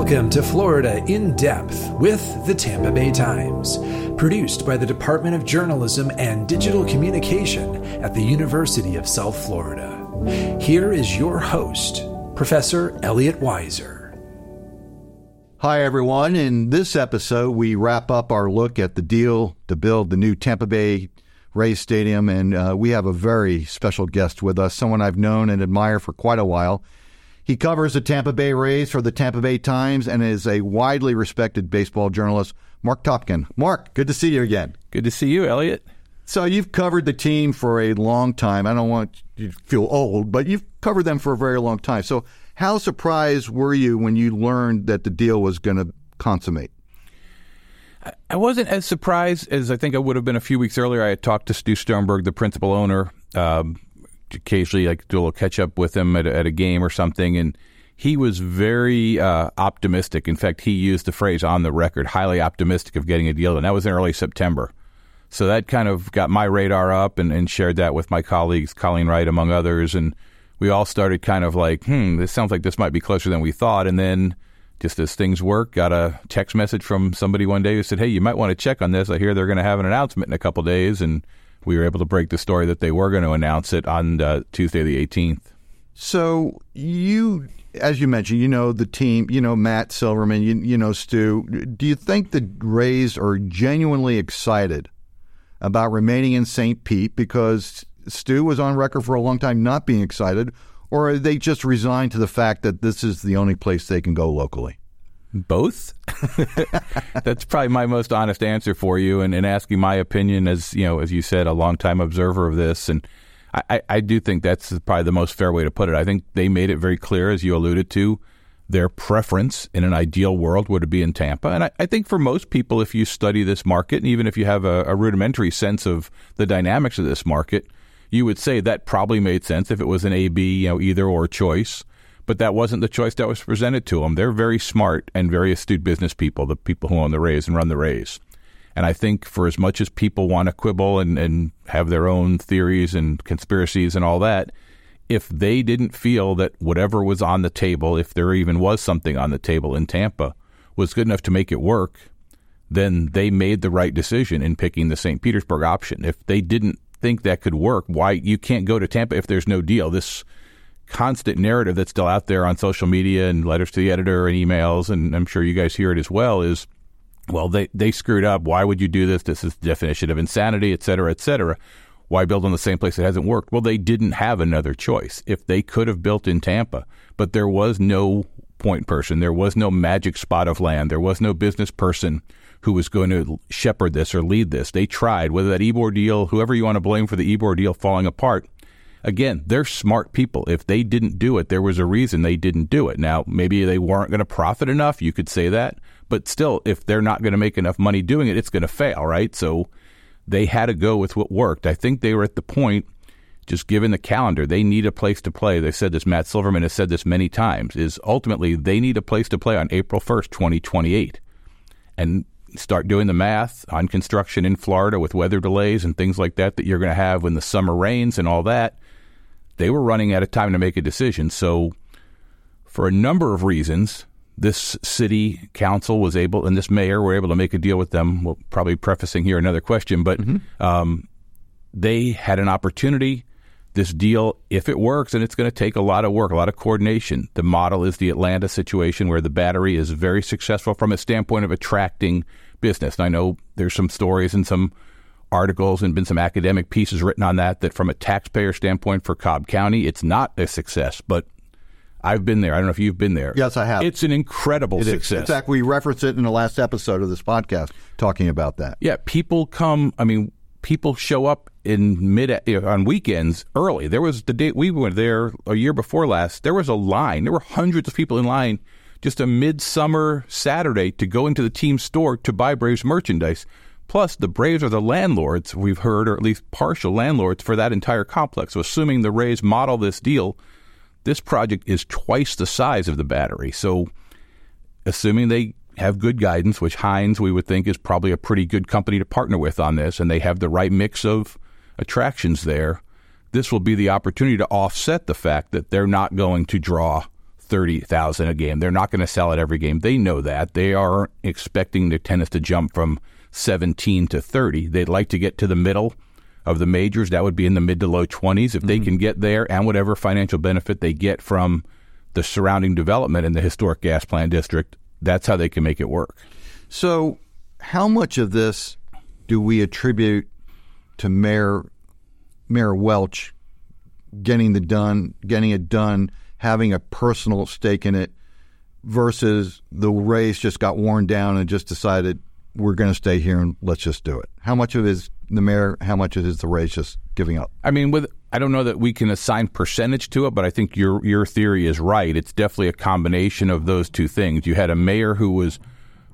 Welcome to Florida in Depth with the Tampa Bay Times, produced by the Department of Journalism and Digital Communication at the University of South Florida. Here is your host, Professor Elliot Weiser. Hi, everyone. In this episode, we wrap up our look at the deal to build the new Tampa Bay Rays Stadium, and uh, we have a very special guest with us, someone I've known and admired for quite a while. He covers the Tampa Bay Rays for the Tampa Bay Times and is a widely respected baseball journalist, Marc Topkin. Marc, good to see you again. Good to see you, Elliot. So you've covered the team for a long time. I don't want you to feel old, but you've covered them for a very long time. So how surprised were you when you learned that the deal was going to consummate? I wasn't as surprised as I think I would have been a few weeks earlier. I had talked to Stu Sternberg, the principal owner, um, occasionally like do a little catch up with him at a, at a game or something, and he was very uh, optimistic. In fact, he used the phrase on the record, highly optimistic of getting a deal, and that was in early September. So that kind of got my radar up and, and shared that with my colleagues, Colleen Wright, among others, and we all started kind of like, hmm, this sounds like this might be closer than we thought. And then, just as things work, got a text message from somebody one day who said, hey, you might want to check on this. I hear they're going to have an announcement in a couple days, and we were able to break the story that they were going to announce it on uh, Tuesday the 18th. So you, as you mentioned, you know the team, you know Matt Silverman, you, you know Stu. Do you think the Rays are genuinely excited about remaining in St. Pete because Stu was on record for a long time not being excited, or are they just resigned to the fact that this is the only place they can go locally? both. That's probably my most honest answer for you, and, and, asking my opinion as you know, as you said, a longtime observer of this, and I, I do think that's probably the most fair way to put it. I think they made it very clear, as you alluded to, their preference in an ideal world would be in Tampa, and I, I think for most people, if you study this market, and even if you have a, a rudimentary sense of the dynamics of this market, you would say that probably made sense if it was an A B, you know, either or choice but that wasn't the choice that was presented to them. They're very smart and very astute business people, the people who own the Rays and run the Rays. And I think for as much as people want to quibble and, and have their own theories and conspiracies and all that, if they didn't feel that whatever was on the table, if there even was something on the table in Tampa, was good enough to make it work, then they made the right decision in picking the St. Petersburg option. If they didn't think that could work, why you can't go to Tampa if there's no deal. This constant narrative that's still out there on social media and letters to the editor and emails, and I'm sure you guys hear it as well, is well, they, they screwed up. Why would you do this? This is the definition of insanity, et cetera, et cetera. Why build on the same place that hasn't worked? Well, they didn't have another choice. If they could have built in Tampa, but there was no point person, there was no magic spot of land, there was no business person who was going to shepherd this or lead this. They tried, whether that Ybor deal, whoever you want to blame for the Ybor deal falling apart, again, they're smart people. If they didn't do it, there was a reason they didn't do it. Now, maybe they weren't going to profit enough. You could say that. But still, if they're not going to make enough money doing it, it's going to fail, right? So they had to go with what worked. I think they were at the point, just given the calendar, they need a place to play. They said this, Matt Silverman has said this many times, is ultimately they need a place to play on April 1st, 2028. And start doing the math on construction in Florida with weather delays and things like that that you're going to have when the summer rains and all that they were running out of time to make a decision. So, for a number of reasons, this city council was able, and this mayor were able to make a deal with them. Well, probably prefacing here another question, but mm-hmm. um, they had an opportunity. This deal, if it works, and it's going to take a lot of work, a lot of coordination. The model is the Atlanta situation where the battery is very successful from a standpoint of attracting business. And I know there's some stories and some articles and been some academic pieces written on that that from a taxpayer standpoint for Cobb County, it's not a success, but I've been there. I don't know if you've been there. Yes, I have. It's an incredible it success. Is. In fact, we referenced it in the last episode of this podcast talking about that. Yeah, people come, I mean, people show up in mid on weekends early. There was the day we went there a year before last, there was a line. There were hundreds of people in line just a midsummer Saturday to go into the team store to buy Braves merchandise. Plus, the Braves are the landlords, we've heard, or at least partial landlords for that entire complex. So, assuming the Rays model this deal, this project is twice the size of the battery. So, assuming they have good guidance, which Hines, we would think, is probably a pretty good company to partner with on this, and they have the right mix of attractions there, this will be the opportunity to offset the fact that they're not going to draw 30,000 a game. They're not going to sell it every game. They know that. They are expecting their tennis to jump from 17 to 30. They'd like to get to the middle of the majors. That would be in the mid to low 20s. If mm-hmm. they can get there and whatever financial benefit they get from the surrounding development in the historic gas plant district, that's how they can make it work. So, how much of this do we attribute to Mayor Mayor Welch getting the done, getting it done, having a personal stake in it, versus the race just got worn down and just decided we're going to stay here and let's just do it. How much of it is the mayor? How much of it is the Rays just giving up? I mean, with I don't know that we can assign percentage to it, but I think your your theory is right. It's definitely a combination of those two things. You had a mayor who was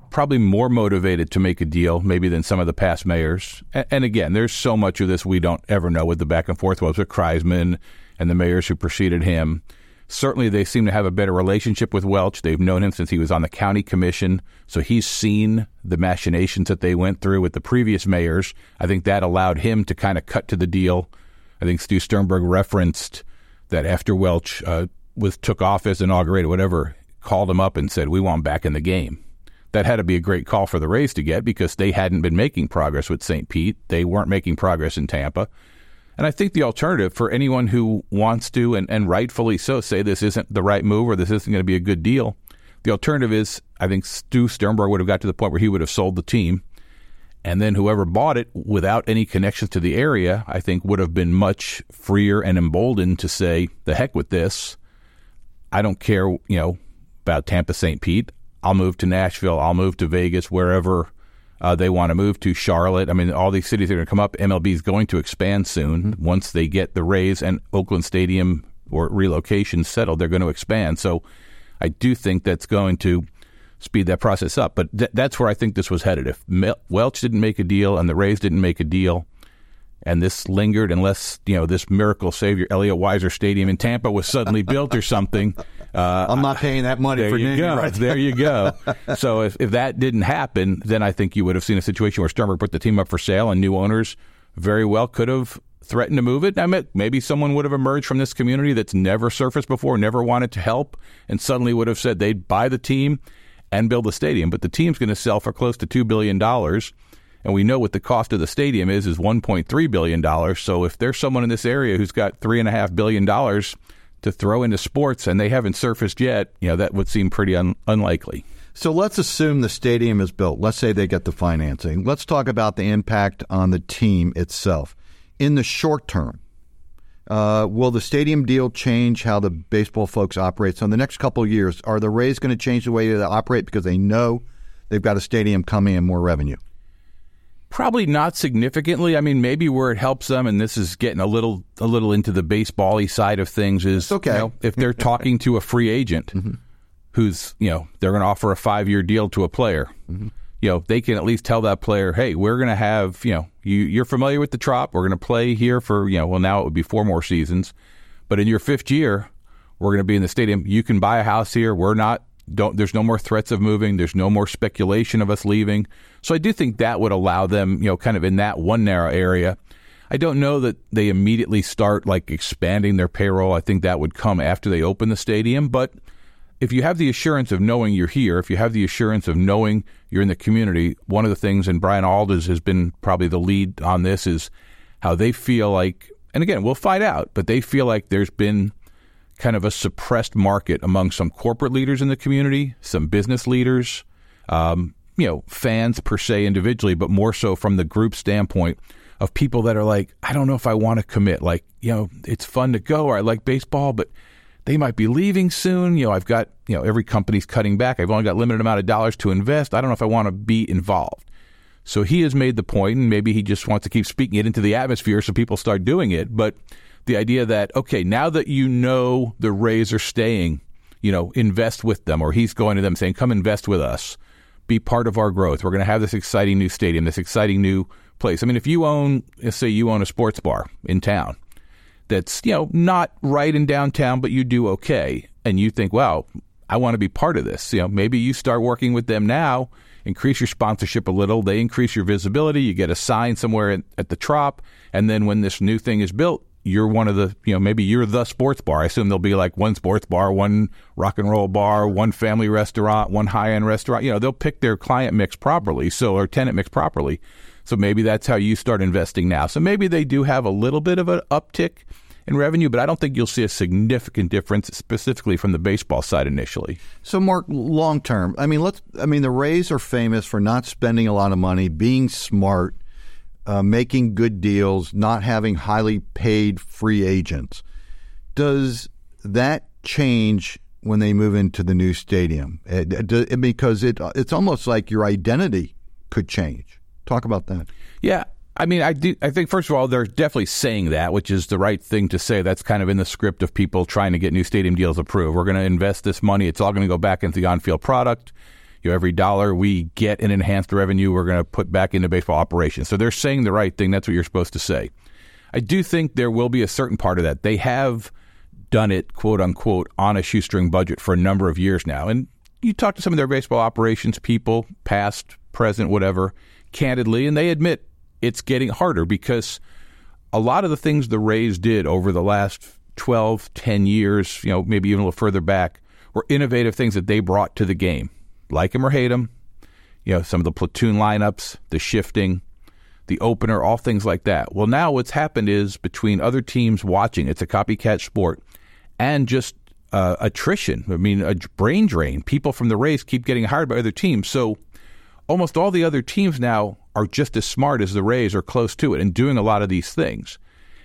probably more motivated to make a deal, maybe than some of the past mayors. And, and again, there's so much of this we don't ever know with the back and forth with Kriseman and the mayors who preceded him. Certainly, they seem to have a better relationship with Welch. They've known him since he was on the county commission, so he's seen the machinations that they went through with the previous mayors. I think that allowed him to kind of cut to the deal. I think Stu Sternberg referenced that after Welch uh, was took office, inaugurated, whatever, called him up and said, "We want him back in the game." That had to be a great call for the Rays to get because they hadn't been making progress with St. Pete. They weren't making progress in Tampa. And I think the alternative for anyone who wants to, and, and rightfully so, say this isn't the right move or this isn't going to be a good deal, the alternative is I think Stu Sternberg would have got to the point where he would have sold the team. And then whoever bought it without any connections to the area, I think would have been much freer and emboldened to say, the heck with this. I don't care, you know, about Tampa St. Pete. I'll move to Nashville. I'll move to Vegas, wherever uh, they want to move to Charlotte. I mean, all these cities are going to come up. MLB is going to expand soon. Mm-hmm. Once they get the Rays and Oakland Stadium or relocation settled, they're going to expand. So I do think that's going to speed that process up. But th- that's where I think this was headed. If Mel- Welch didn't make a deal and the Rays didn't make a deal, and this lingered unless you know this miracle savior Elliot Weiser Stadium in Tampa was suddenly built or something. Uh, I'm not paying that money there for you go. Right there you go. so if, if that didn't happen, then I think you would have seen a situation where Sternberg put the team up for sale and new owners very well could have threatened to move it. I mean, maybe someone would have emerged from this community that's never surfaced before, never wanted to help, and suddenly would have said they'd buy the team and build a stadium. But the team's going to sell for close to $2 billion and we know what the cost of the stadium is is 1.3 billion dollars. So if there's someone in this area who's got three and a half billion dollars to throw into sports and they haven't surfaced yet, you know that would seem pretty un- unlikely. So let's assume the stadium is built. Let's say they get the financing. Let's talk about the impact on the team itself. In the short term, uh, will the stadium deal change how the baseball folks operate? So in the next couple of years, are the Rays going to change the way they operate because they know they've got a stadium coming and more revenue? Probably not significantly. I mean, maybe where it helps them, and this is getting a little a little into the baseball side of things, is okay. You know, if they're talking to a free agent mm-hmm. who's you know they're going to offer a five year deal to a player, mm-hmm. you know they can at least tell that player, hey, we're going to have you know you you're familiar with the trop, we're going to play here for you know well now it would be four more seasons, but in your fifth year, we're going to be in the stadium. You can buy a house here. We're not don't there's no more threats of moving there's no more speculation of us leaving. So i do think that would allow them you know kind of in that one narrow area. I don't know that they immediately start like expanding their payroll. I think that would come after they open the stadium. But if you have the assurance of knowing you're here if you have the assurance of knowing you're in the community one of the things and brian aldiss has been probably the lead on this is how they feel like and again we'll find out but they feel like there's been kind of a suppressed market among some corporate leaders in the community, some business leaders, um, you know, fans per se individually, but more so from the group standpoint of people that are like, I don't know if I want to commit. Like, you know, it's fun to go, or I like baseball, but they might be leaving soon. You know, I've got, you know, every company's cutting back. I've only got limited amount of dollars to invest. I don't know if I want to be involved. So he has made the point, and maybe he just wants to keep speaking it into the atmosphere so people start doing it. But the idea that okay, now that you know the Rays are staying, you know, invest with them, or he's going to them saying, "Come invest with us, be part of our growth. We're going to have this exciting new stadium, this exciting new place." I mean, if you own, let's say, you own a sports bar in town that's you know not right in downtown, but you do okay, and you think, "Wow, I want to be part of this." You know, maybe you start working with them now increase your sponsorship a little. They increase your visibility. You get a sign somewhere at, at the trop, and then when this new thing is built, you're one of the, you know, maybe you're the sports bar. I assume there'll be like one sports bar, one rock and roll bar, one family restaurant, one high end restaurant. You know, they'll pick their client mix properly, so or tenant mix properly. So maybe that's how you start investing now. So maybe they do have a little bit of an uptick in revenue, but I don't think you'll see a significant difference specifically from the baseball side initially. So, Marc, long term, I mean, let's. I mean, the Rays are famous for not spending a lot of money, being smart, uh, making good deals, not having highly paid free agents. Does that change when they move into the new stadium? It, it, because it it's almost like your identity could change. Talk about that. Yeah, I mean, I do. I think first of all, they're definitely saying that, which is the right thing to say. That's kind of in the script of people trying to get new stadium deals approved. We're going to invest this money. It's all going to go back into the on-field product. You know, every dollar we get in enhanced revenue, we're going to put back into baseball operations. So they're saying the right thing. That's what you're supposed to say. I do think there will be a certain part of that. They have done it, quote unquote, on a shoestring budget for a number of years now. And you talk to some of their baseball operations people, past, present, whatever, candidly, and they admit it's getting harder because a lot of the things the Rays did over the last 12, 10 years, you know, maybe even a little further back, were innovative things that they brought to the game. Like them or hate them, you know, some of the platoon lineups, the shifting, the opener, all things like that. Well, now what's happened is between other teams watching, it's a copycat sport, and just uh, attrition. I mean, a brain drain. People from the Rays keep getting hired by other teams. So almost all the other teams now are just as smart as the Rays or close to it and doing a lot of these things.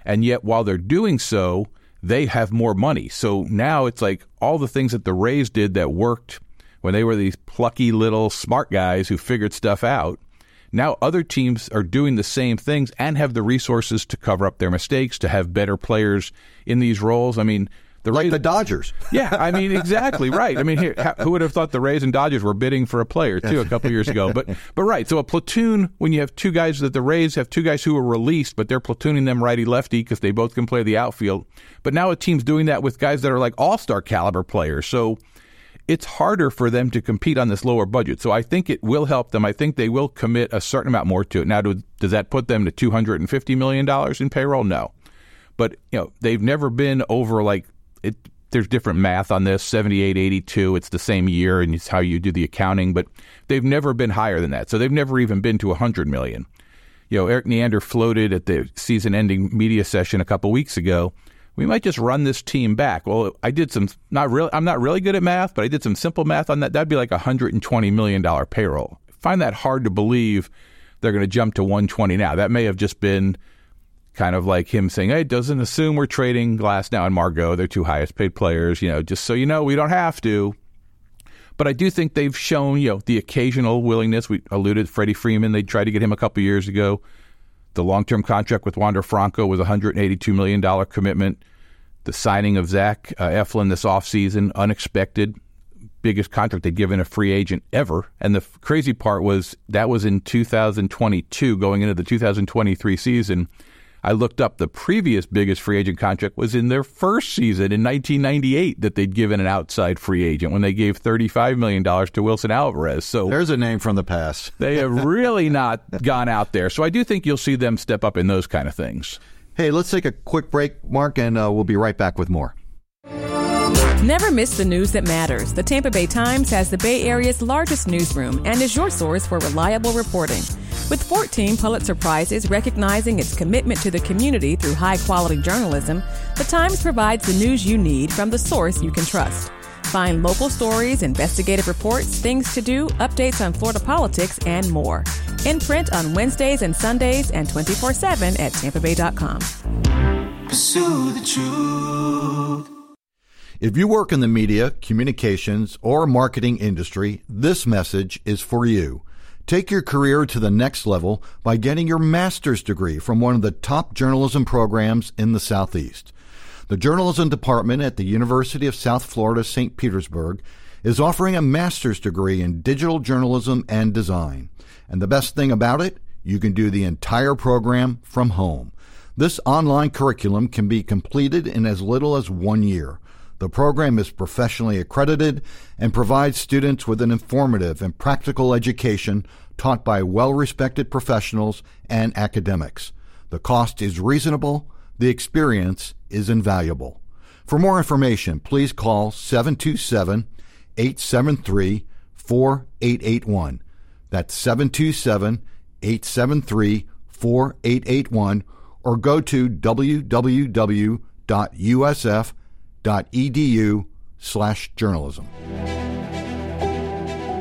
And yet, while they're doing so, they have more money. So now it's like all the things that the Rays did that worked when they were these plucky little smart guys who figured stuff out. Now other teams are doing the same things and have the resources to cover up their mistakes, to have better players in these roles. I mean, the like Rays, the Dodgers. yeah, I mean exactly right. I mean, here, who would have thought the Rays and Dodgers were bidding for a player too a couple years ago? But but right. So a platoon when you have two guys that the Rays have two guys who are released, but they're platooning them righty lefty because they both can play the outfield. But now a team's doing that with guys that are like all star caliber players. So it's harder for them to compete on this lower budget. So I think it will help them. I think they will commit a certain amount more to it. Now, do, does that put them to two hundred and fifty million dollars in payroll? No but you know they've never been over like it, there's different math on this 78 82 it's the same year and it's how you do the accounting but they've never been higher than that. So they've never even been to 100 million. You know Erik Neander floated at the season ending media session a couple weeks ago. We might just run this team back. Well i did some not really i'm not really good at math but i did some simple math on that. That'd be like a 120 million dollar payroll. I find that hard to believe they're going to jump to 120 now. That may have just been kind of like him saying, "Hey, doesn't assume we're trading Glasnow and Margot. They're two highest paid players. You know, just so you know, we don't have to." But I do think they've shown, you know, the occasional willingness. We alluded to Freddie Freeman. They tried to get him a couple years ago. The long-term contract with Wander Franco was a $182 million commitment. The signing of Zach uh, Eflin this offseason, unexpected, biggest contract they'd given a free agent ever. And the f- crazy part was that was in 2022, going into the 2023 season. I looked up the previous biggest free agent contract was in their first season in 1998 that they'd given an outside free agent when they gave $35 million to Wilson Alvarez. So there's a name from the past. they have really not gone out there. So I do think you'll see them step up in those kind of things. Hey, let's take a quick break, Marc, and uh, we'll be right back with more. Never miss the news that matters. The Tampa Bay Times has the Bay Area's largest newsroom and is your source for reliable reporting. With 14 Pulitzer Prizes recognizing its commitment to the community through high quality journalism, The Times provides the news you need from the source you can trust. Find local stories, investigative reports, things to do, updates on Florida politics, and more. In print on Wednesdays and Sundays and 24 7 at tampabay.com. Pursue the truth. If you work in the media, communications, or marketing industry, this message is for you. Take your career to the next level by getting your master's degree from one of the top journalism programs in the Southeast. The journalism department at the University of South Florida, St. Petersburg is offering a master's degree in digital journalism and design. And the best thing about it, you can do the entire program from home. This online curriculum can be completed in as little as one year. The program is professionally accredited and provides students with an informative and practical education taught by well respected professionals and academics. The cost is reasonable, The experience is invaluable. For more information, please call 727 873 4881. That's 727 873 4881 or go to www.usf.edu slash journalism.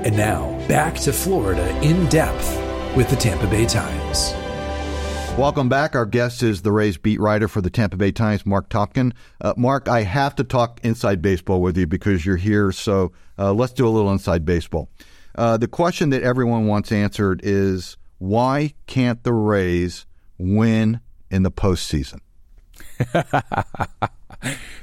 And now, back to Florida in depth with the Tampa Bay Times. Welcome back. Our guest is the Rays beat writer for the Tampa Bay Times, Marc Topkin. Uh, Marc, I have to talk inside baseball with you because you're here, so uh, let's do a little inside baseball. Uh, the question that everyone wants answered is why can't the Rays win in the postseason?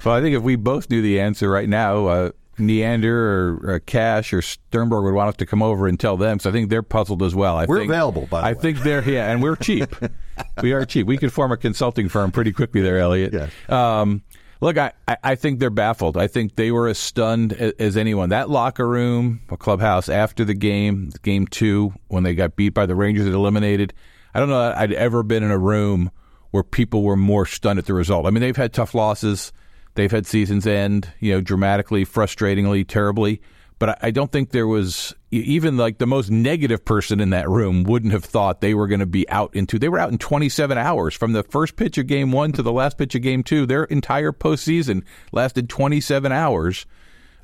well, I think if we both knew the answer right now, uh, Neander or, or, Cash or Sternberg would want us to come over and tell them. So I think they're puzzled as well. I we're think, available, by the way. I way. think they're yeah, and we're cheap. we are cheap. We could form a consulting firm pretty quickly there, Elliot. Yes. Um, look, I, I think they're baffled. I think they were as stunned as, as anyone. That locker room, a clubhouse after the game, game two, when they got beat by the Rangers and eliminated. I don't know that I'd ever been in a room where people were more stunned at the result. I mean, they've had tough losses. They've had seasons end, you know, dramatically, frustratingly, terribly. But I don't think there was even like the most negative person in that room wouldn't have thought they were going to be out into. They were out in 27 hours from the first pitch of game one to the last pitch of game two. Their entire postseason lasted 27 hours.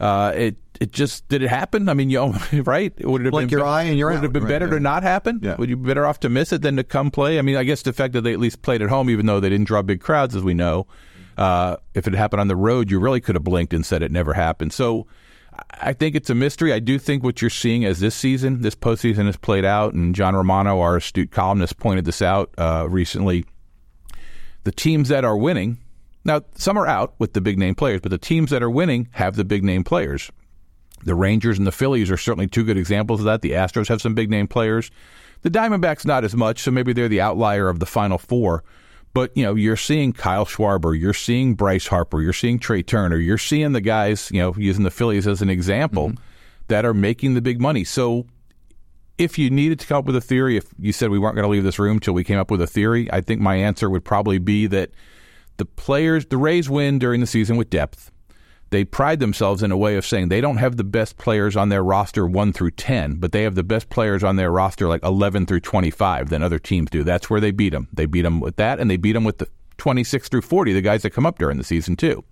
Uh, it it just did it happen? I mean, you right? Would it have Blink been your eye and you're would out. it have been right, better yeah. to not happen? Yeah. Would you be better off to miss it than to come play? I mean, I guess the fact that they at least played at home, even though they didn't draw big crowds, as we know. Uh, if it happened on the road, you really could have blinked and said it never happened. So I think it's a mystery. I do think what you're seeing as this season, this postseason has played out, and John Romano, our astute columnist, pointed this out uh, recently. The teams that are winning, now some are out with the big name players, but the teams that are winning have the big name players. The Rangers and the Phillies are certainly two good examples of that. The Astros have some big name players. The Diamondbacks not as much, so maybe they're the outlier of the final four. But you know, you're seeing Kyle Schwarber, you're seeing Bryce Harper, you're seeing Trea Turner, you're seeing the guys, you know, using the Phillies as an example, mm-hmm. that are making the big money. So if you needed to come up with a theory, if you said we weren't going to leave this room till we came up with a theory, I think my answer would probably be that the players, the Rays win during the season with depth. They pride themselves in a way of saying they don't have the best players on their roster 1 through 10, but they have the best players on their roster like 11 through 25 than other teams do. That's where they beat them. They beat them with that, and they beat them with the 26 through 40, the guys that come up during the season, too.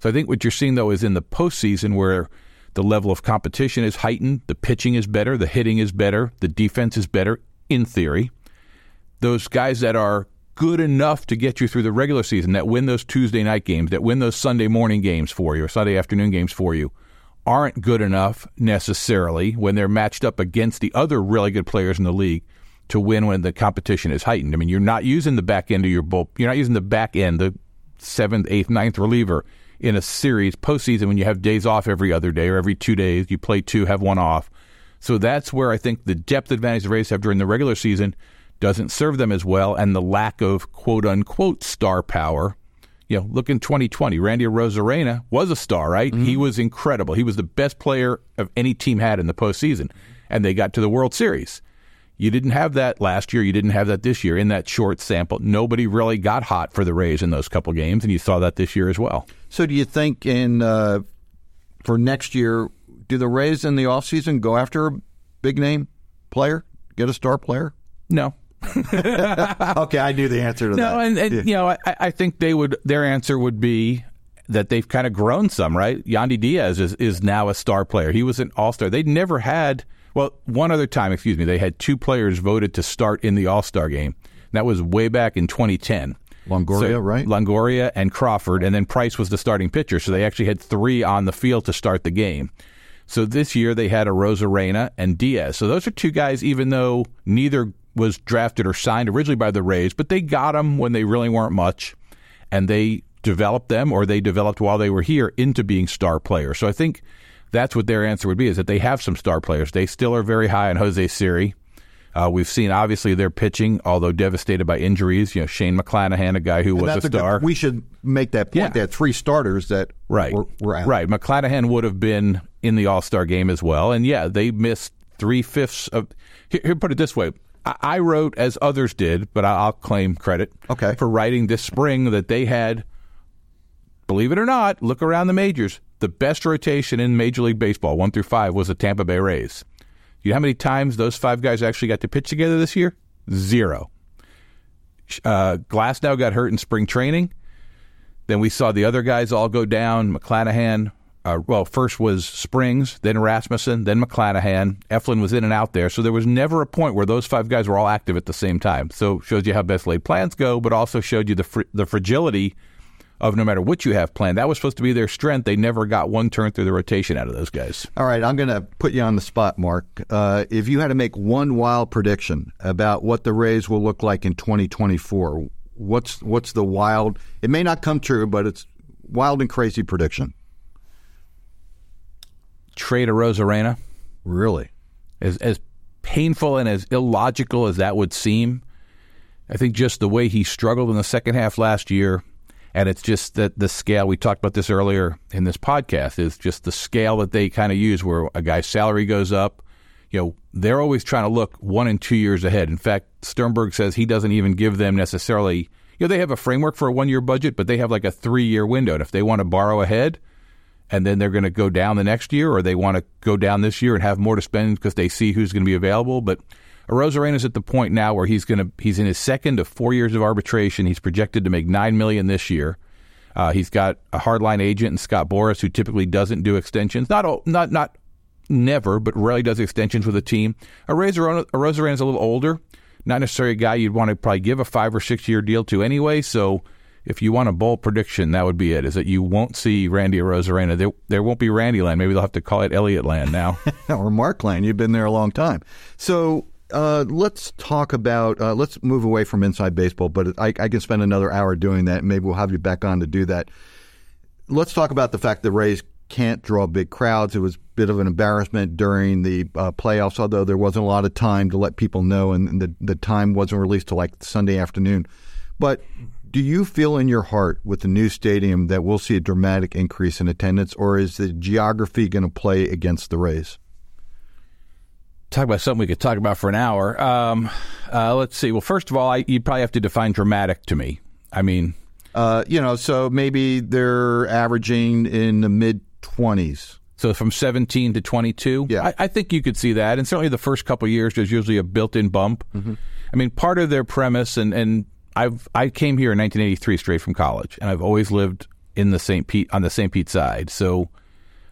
So I think what you're seeing, though, is in the postseason where the level of competition is heightened, the pitching is better, the hitting is better, the defense is better, in theory. Those guys that are good enough to get you through the regular season, that win those Tuesday night games, that win those Sunday morning games for you, or Sunday afternoon games for you, aren't good enough necessarily when they're matched up against the other really good players in the league to win when the competition is heightened. I mean, you're not using the back end of your bull, you're not using the back end, the seventh, eighth, ninth reliever in a series postseason when you have days off every other day or every two days. You play two, have one off. So that's where I think the depth advantage the Rays have during the regular season doesn't serve them as well, and the lack of quote unquote star power. You know, look in 2020, Randy Arozarena was a star, right? Mm-hmm. He was incredible. He was the best player of any team had in the postseason, and they got to the World Series. You didn't have that last year. You didn't have that this year in that short sample. Nobody really got hot for the Rays in those couple games, and you saw that this year as well. So, do you think in uh, for next year, do the Rays in the offseason go after a big name player, get a star player? No, okay, I knew the answer to no, that. No, and, and yeah. you know, I, I, think they would. Their answer would be that they've kind of grown some. Right, Yandy Diaz is is now a star player. He was an All Star. They'd never had. Well, one other time, excuse me, they had two players voted to start in the All Star game. That was way back in 2010. Longoria, so, right? Longoria and Crawford, and then Price was the starting pitcher. So they actually had three on the field to start the game. So this year they had Arozarena and Diaz. So those are two guys, even though neither was drafted or signed originally by the Rays, but they got them when they really weren't much, and they developed them, or they developed while they were here into being star players. So I think that's what their answer would be: is that they have some star players. They still are very high on Jose Siri. Uh, we've seen obviously their pitching, although devastated by injuries. You know, Shane McClanahan, a guy who and was a star. Good, we should make that point. Yeah. They had three starters that right. were, were out. Right. McClanahan would have been in the All Star game as well, and yeah, they missed three fifths of. Here, here, put it this way: I, wrote, as others did, but I'll claim credit Okay. for writing this spring that they had, believe it or not, look around the majors. The best rotation in Major League Baseball, one through five, was the Tampa Bay Rays. You know how many times those five guys actually got to pitch together this year? Zero. Uh, Glasnow got hurt in spring training. Then we saw the other guys all go down. McClanahan, uh, well, first was Springs, then Rasmussen, then McClanahan. Eflin was in and out there. So there was never a point where those five guys were all active at the same time. So shows you how best laid plans go, but also showed you the fr- the fragility of no matter what you have planned. That was supposed to be their strength. They never got one turn through the rotation out of those guys. All right, I'm going to put you on the spot, Marc. Uh, if you had to make one wild prediction about what the Rays will look like in 2024, what's what's the wild? It may not come true, but it's wild and crazy prediction. Trade Arozarena. Really? as as painful and as illogical as that would seem, I think just the way he struggled in the second half last year, and it's just that the scale we talked about this earlier in this podcast is just the scale that they kind of use, where a guy's salary goes up. You know, they're always trying to look one and two years ahead. In fact, Sternberg says he doesn't even give them necessarily. You know, they have a framework for a one year budget, but they have like a three year window. And if they want to borrow ahead, and then they're going to go down the next year, or they want to go down this year and have more to spend because they see who's going to be available. But Arozarena's at the point now where he's going to he's in his second of four years of arbitration. He's projected to make nine million this year. Uh, he's got a hardline agent in Scott Boras who typically doesn't do extensions. Not not not never, but rarely does extensions with a team. Arozarena is a little older, not necessarily a guy you'd want to probably give a five or six year deal to anyway. So if you want a bold prediction, that would be it. Is that you won't see Randy Arozarena. There, there won't be Randy Land. Maybe they'll have to call it Elliot Land now. or Mark Lane. You've been there a long time. So uh, let's talk about, uh, let's move away from inside baseball, but I, I can spend another hour doing that. Maybe we'll have you back on to do that. Let's talk about the fact the Rays can't draw big crowds. It was a bit of an embarrassment during the uh, playoffs, although there wasn't a lot of time to let people know, and the, the time wasn't released till like Sunday afternoon. But do you feel in your heart with the new stadium that we'll see a dramatic increase in attendance, or is the geography going to play against the Rays? talk about something we could talk about for an hour. Um, uh, let's see. Well, first of all, I, you'd probably have to define dramatic to me. I mean, Uh, you know, so maybe they're averaging in the mid 20s. so from 17 to 22, Yeah. I, I think you could see that. And certainly the first couple of years, there's usually a built-in bump. I mean, part of their premise, and, and I've I came here in 1983 straight from college, and I've always lived in the St. Pete on the St. Pete side. So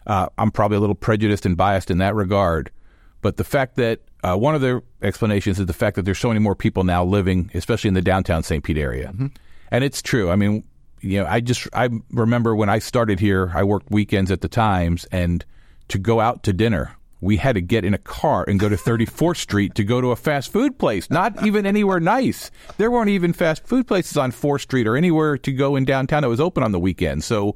uh, I'm probably a little prejudiced and biased in that regard. But the fact that uh, one of the explanations is the fact that there's so many more people now living, especially in the downtown St. Pete area, and it's true. I mean, you know, I just I remember when I started here, I worked weekends at the Times, and to go out to dinner, we had to get in a car and go to 34th Street to go to a fast food place. Not even anywhere nice. There weren't even fast food places on 4th Street or anywhere to go in downtown that was open on the weekend. So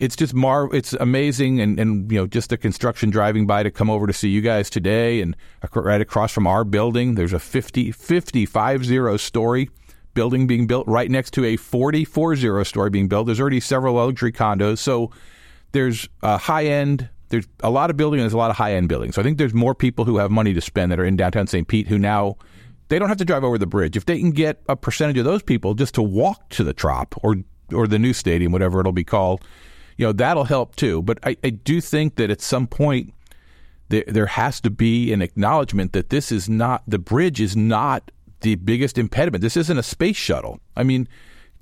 it's just mar it's amazing and, and you know just the construction driving by to come over to see you guys today and right across from our building there's a 50 50 50 story building being built right next to a 40 40 story being built there's already several luxury condos so there's a high end there's a lot of building and there's a lot of high end buildings. So i think there's more people who have money to spend that are in downtown st pete who now they don't have to drive over the bridge. If they can get a percentage of those people just to walk to the trop or or the new stadium whatever it'll be called you know that'll help too. But i, I do think that at some point there, there has to be an acknowledgement that this is not the bridge is not the biggest impediment. This isn't a space shuttle. I mean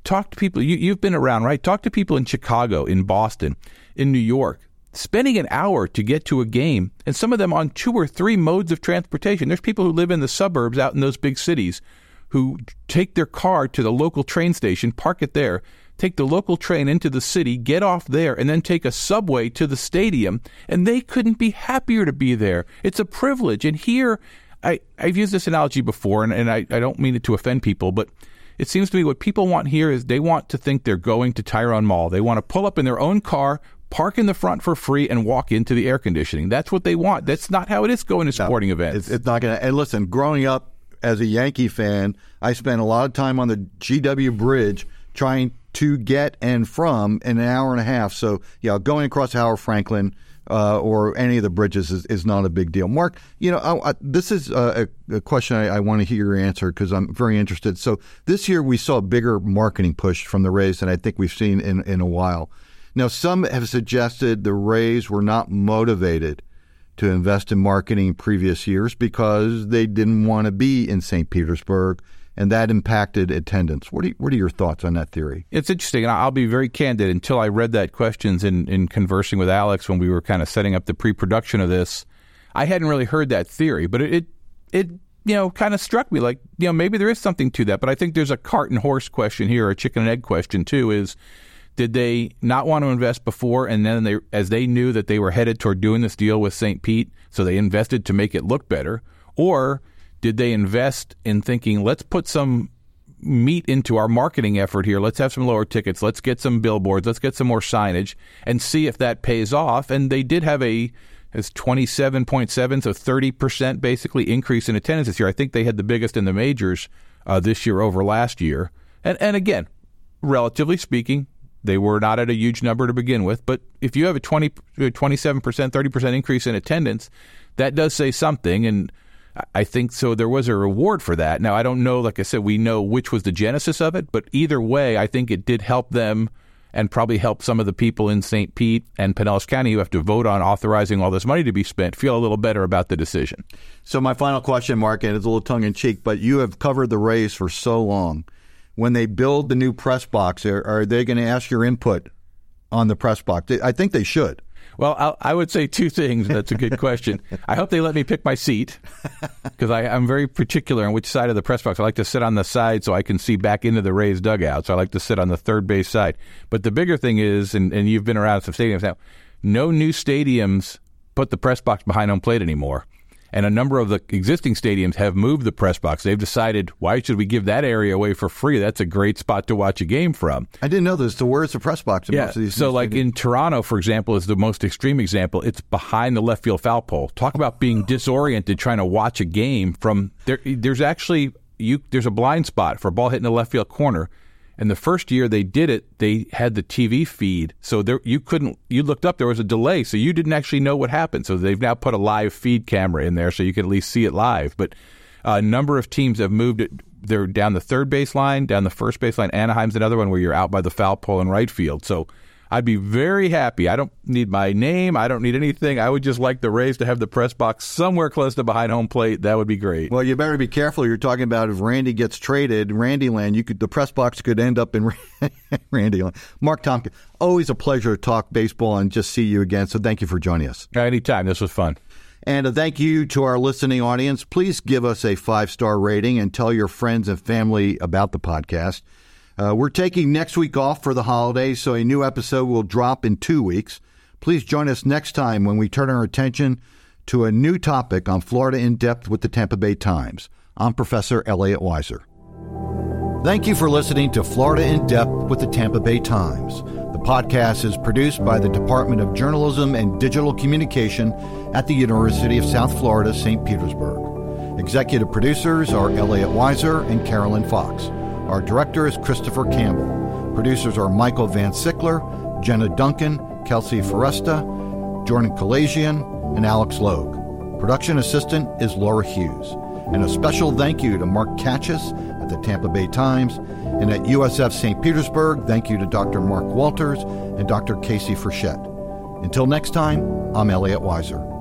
talk to people you, you've been around right? Talk to people in chicago in boston in new york spending an hour to get to a game and some of them on two or three modes of transportation there's people who live in the suburbs out in those big cities who take their car to the local train station park it there take the local train into the city, get off there, and then take a subway to the stadium, and they couldn't be happier to be there. It's a privilege. And here, I, I've used this analogy before, and, and I, I don't mean it to offend people, but it seems to me what people want here is they want to think they're going to Tyrone Mall. They want to pull up in their own car, park in the front for free, and walk into the air conditioning. That's what they want. That's not how it is going to sporting events. It's, it's not going to. And listen, growing up as a Yankee fan, I spent a lot of time on the GW Bridge trying to get and from in an hour and a half. So, yeah, going across Howard Frankland, uh, or any of the bridges is, is not a big deal. Marc, you know, I, I, this is a, a question I, I, want to hear your answer because I'm very interested. So this year we saw a bigger marketing push from the Rays than I think we've seen in, in a while. Now, some have suggested the Rays were not motivated to invest in marketing previous years because they didn't want to be in St. Petersburg and that impacted attendance. What are, what are your thoughts on that theory? It's interesting, and I'll be very candid. Until I read that questions in, in conversing with Alex when we were kind of setting up the pre-production of this, I hadn't really heard that theory, but it, it, it you know, kind of struck me like, you know, maybe there is something to that. But I think there's a cart and horse question here, a chicken and egg question too. Is did they not want to invest before, and then they, as they knew that they were headed toward doing this deal with St. Pete, so they invested to make it look better, or did they invest in thinking, let's put some meat into our marketing effort here. Let's have some lower tickets. Let's get some billboards. Let's get some more signage and see if that pays off. And they did have a as 27.7, so 30% basically increase in attendance this year. I think they had the biggest in the majors uh, this year over last year. And, and again, relatively speaking, they were not at a huge number to begin with, but if you have a 20, 27%, 30% increase in attendance, that does say something. And I think so. There was a reward for that. Now, I don't know, like I said, we know which was the genesis of it, but either way, I think it did help them and probably help some of the people in St. Pete and Pinellas County who have to vote on authorizing all this money to be spent feel a little better about the decision. So, my final question, Marc, and it's a little tongue in cheek, but you have covered the Rays for so long when they build the new press box, are, are they going to ask your input on the press box? I think they should. Well, I'll, I would say two things. That's a good question. I hope they let me pick my seat because I'm very particular on which side of the press box. I like to sit on the side so I can see back into the Rays dugout. So I like to sit on the third base side. But the bigger thing is, and, and you've been around some stadiums now, no new stadiums put the press box behind home plate anymore and a number of the existing stadiums have moved the press box. They've decided why should we give that area away for free? That's a great spot to watch a game from. I didn't know this. So where's the press box? yeah. so like stadiums? in Toronto, for example, is the most extreme example. It's behind the left field foul pole. Talk about being disoriented trying to watch a game from there. There's actually you. There's a blind spot for a ball hitting the left field corner and the first year they did it, they had the TV feed, so there you couldn't. You looked up, there was a delay, so you didn't actually know what happened. So they've now put a live feed camera in there, so you can at least see it live. But a number of teams have moved it. They're down the third baseline, down the first baseline. Anaheim's another one where you're out by the foul pole in right field. So I'd be very happy. I don't need my name. I don't need anything. I would just like the Rays to have the press box somewhere close to behind home plate. That would be great. Well, you better be careful. You're talking about if Randy gets traded, Randy Land, you could the press box could end up in Randy Land. Mark Tompkins, always a pleasure to talk baseball and just see you again. So thank you for joining us. Anytime. This was fun. And a thank you to our listening audience. Please give us a five star rating and tell your friends and family about the podcast. Uh, we're taking next week off for the holidays, so a new episode will drop in two weeks. Please join us next time when we turn our attention to a new topic on Florida in Depth with the Tampa Bay Times. I'm Professor Elliot Weiser. Thank you for listening to Florida in Depth with the Tampa Bay Times. The podcast is produced by the Department of Journalism and Digital Communication at the University of South Florida, St. Petersburg. Executive producers are Elliot Weiser and Carolyn Fox. Our director is Christopher Campbell. Producers are Michael Van Sickler, Jenna Duncan, Kelsey Foresta, Jordan Kalajian, and Alex Logue. Production assistant is Laura Hughes. And a special thank you to Mark Katches at the Tampa Bay Times and at USF St. Petersburg. Thank you to Dr. Mark Walters and Dr. Casey Frechette. Until next time, I'm Elliot Weiser.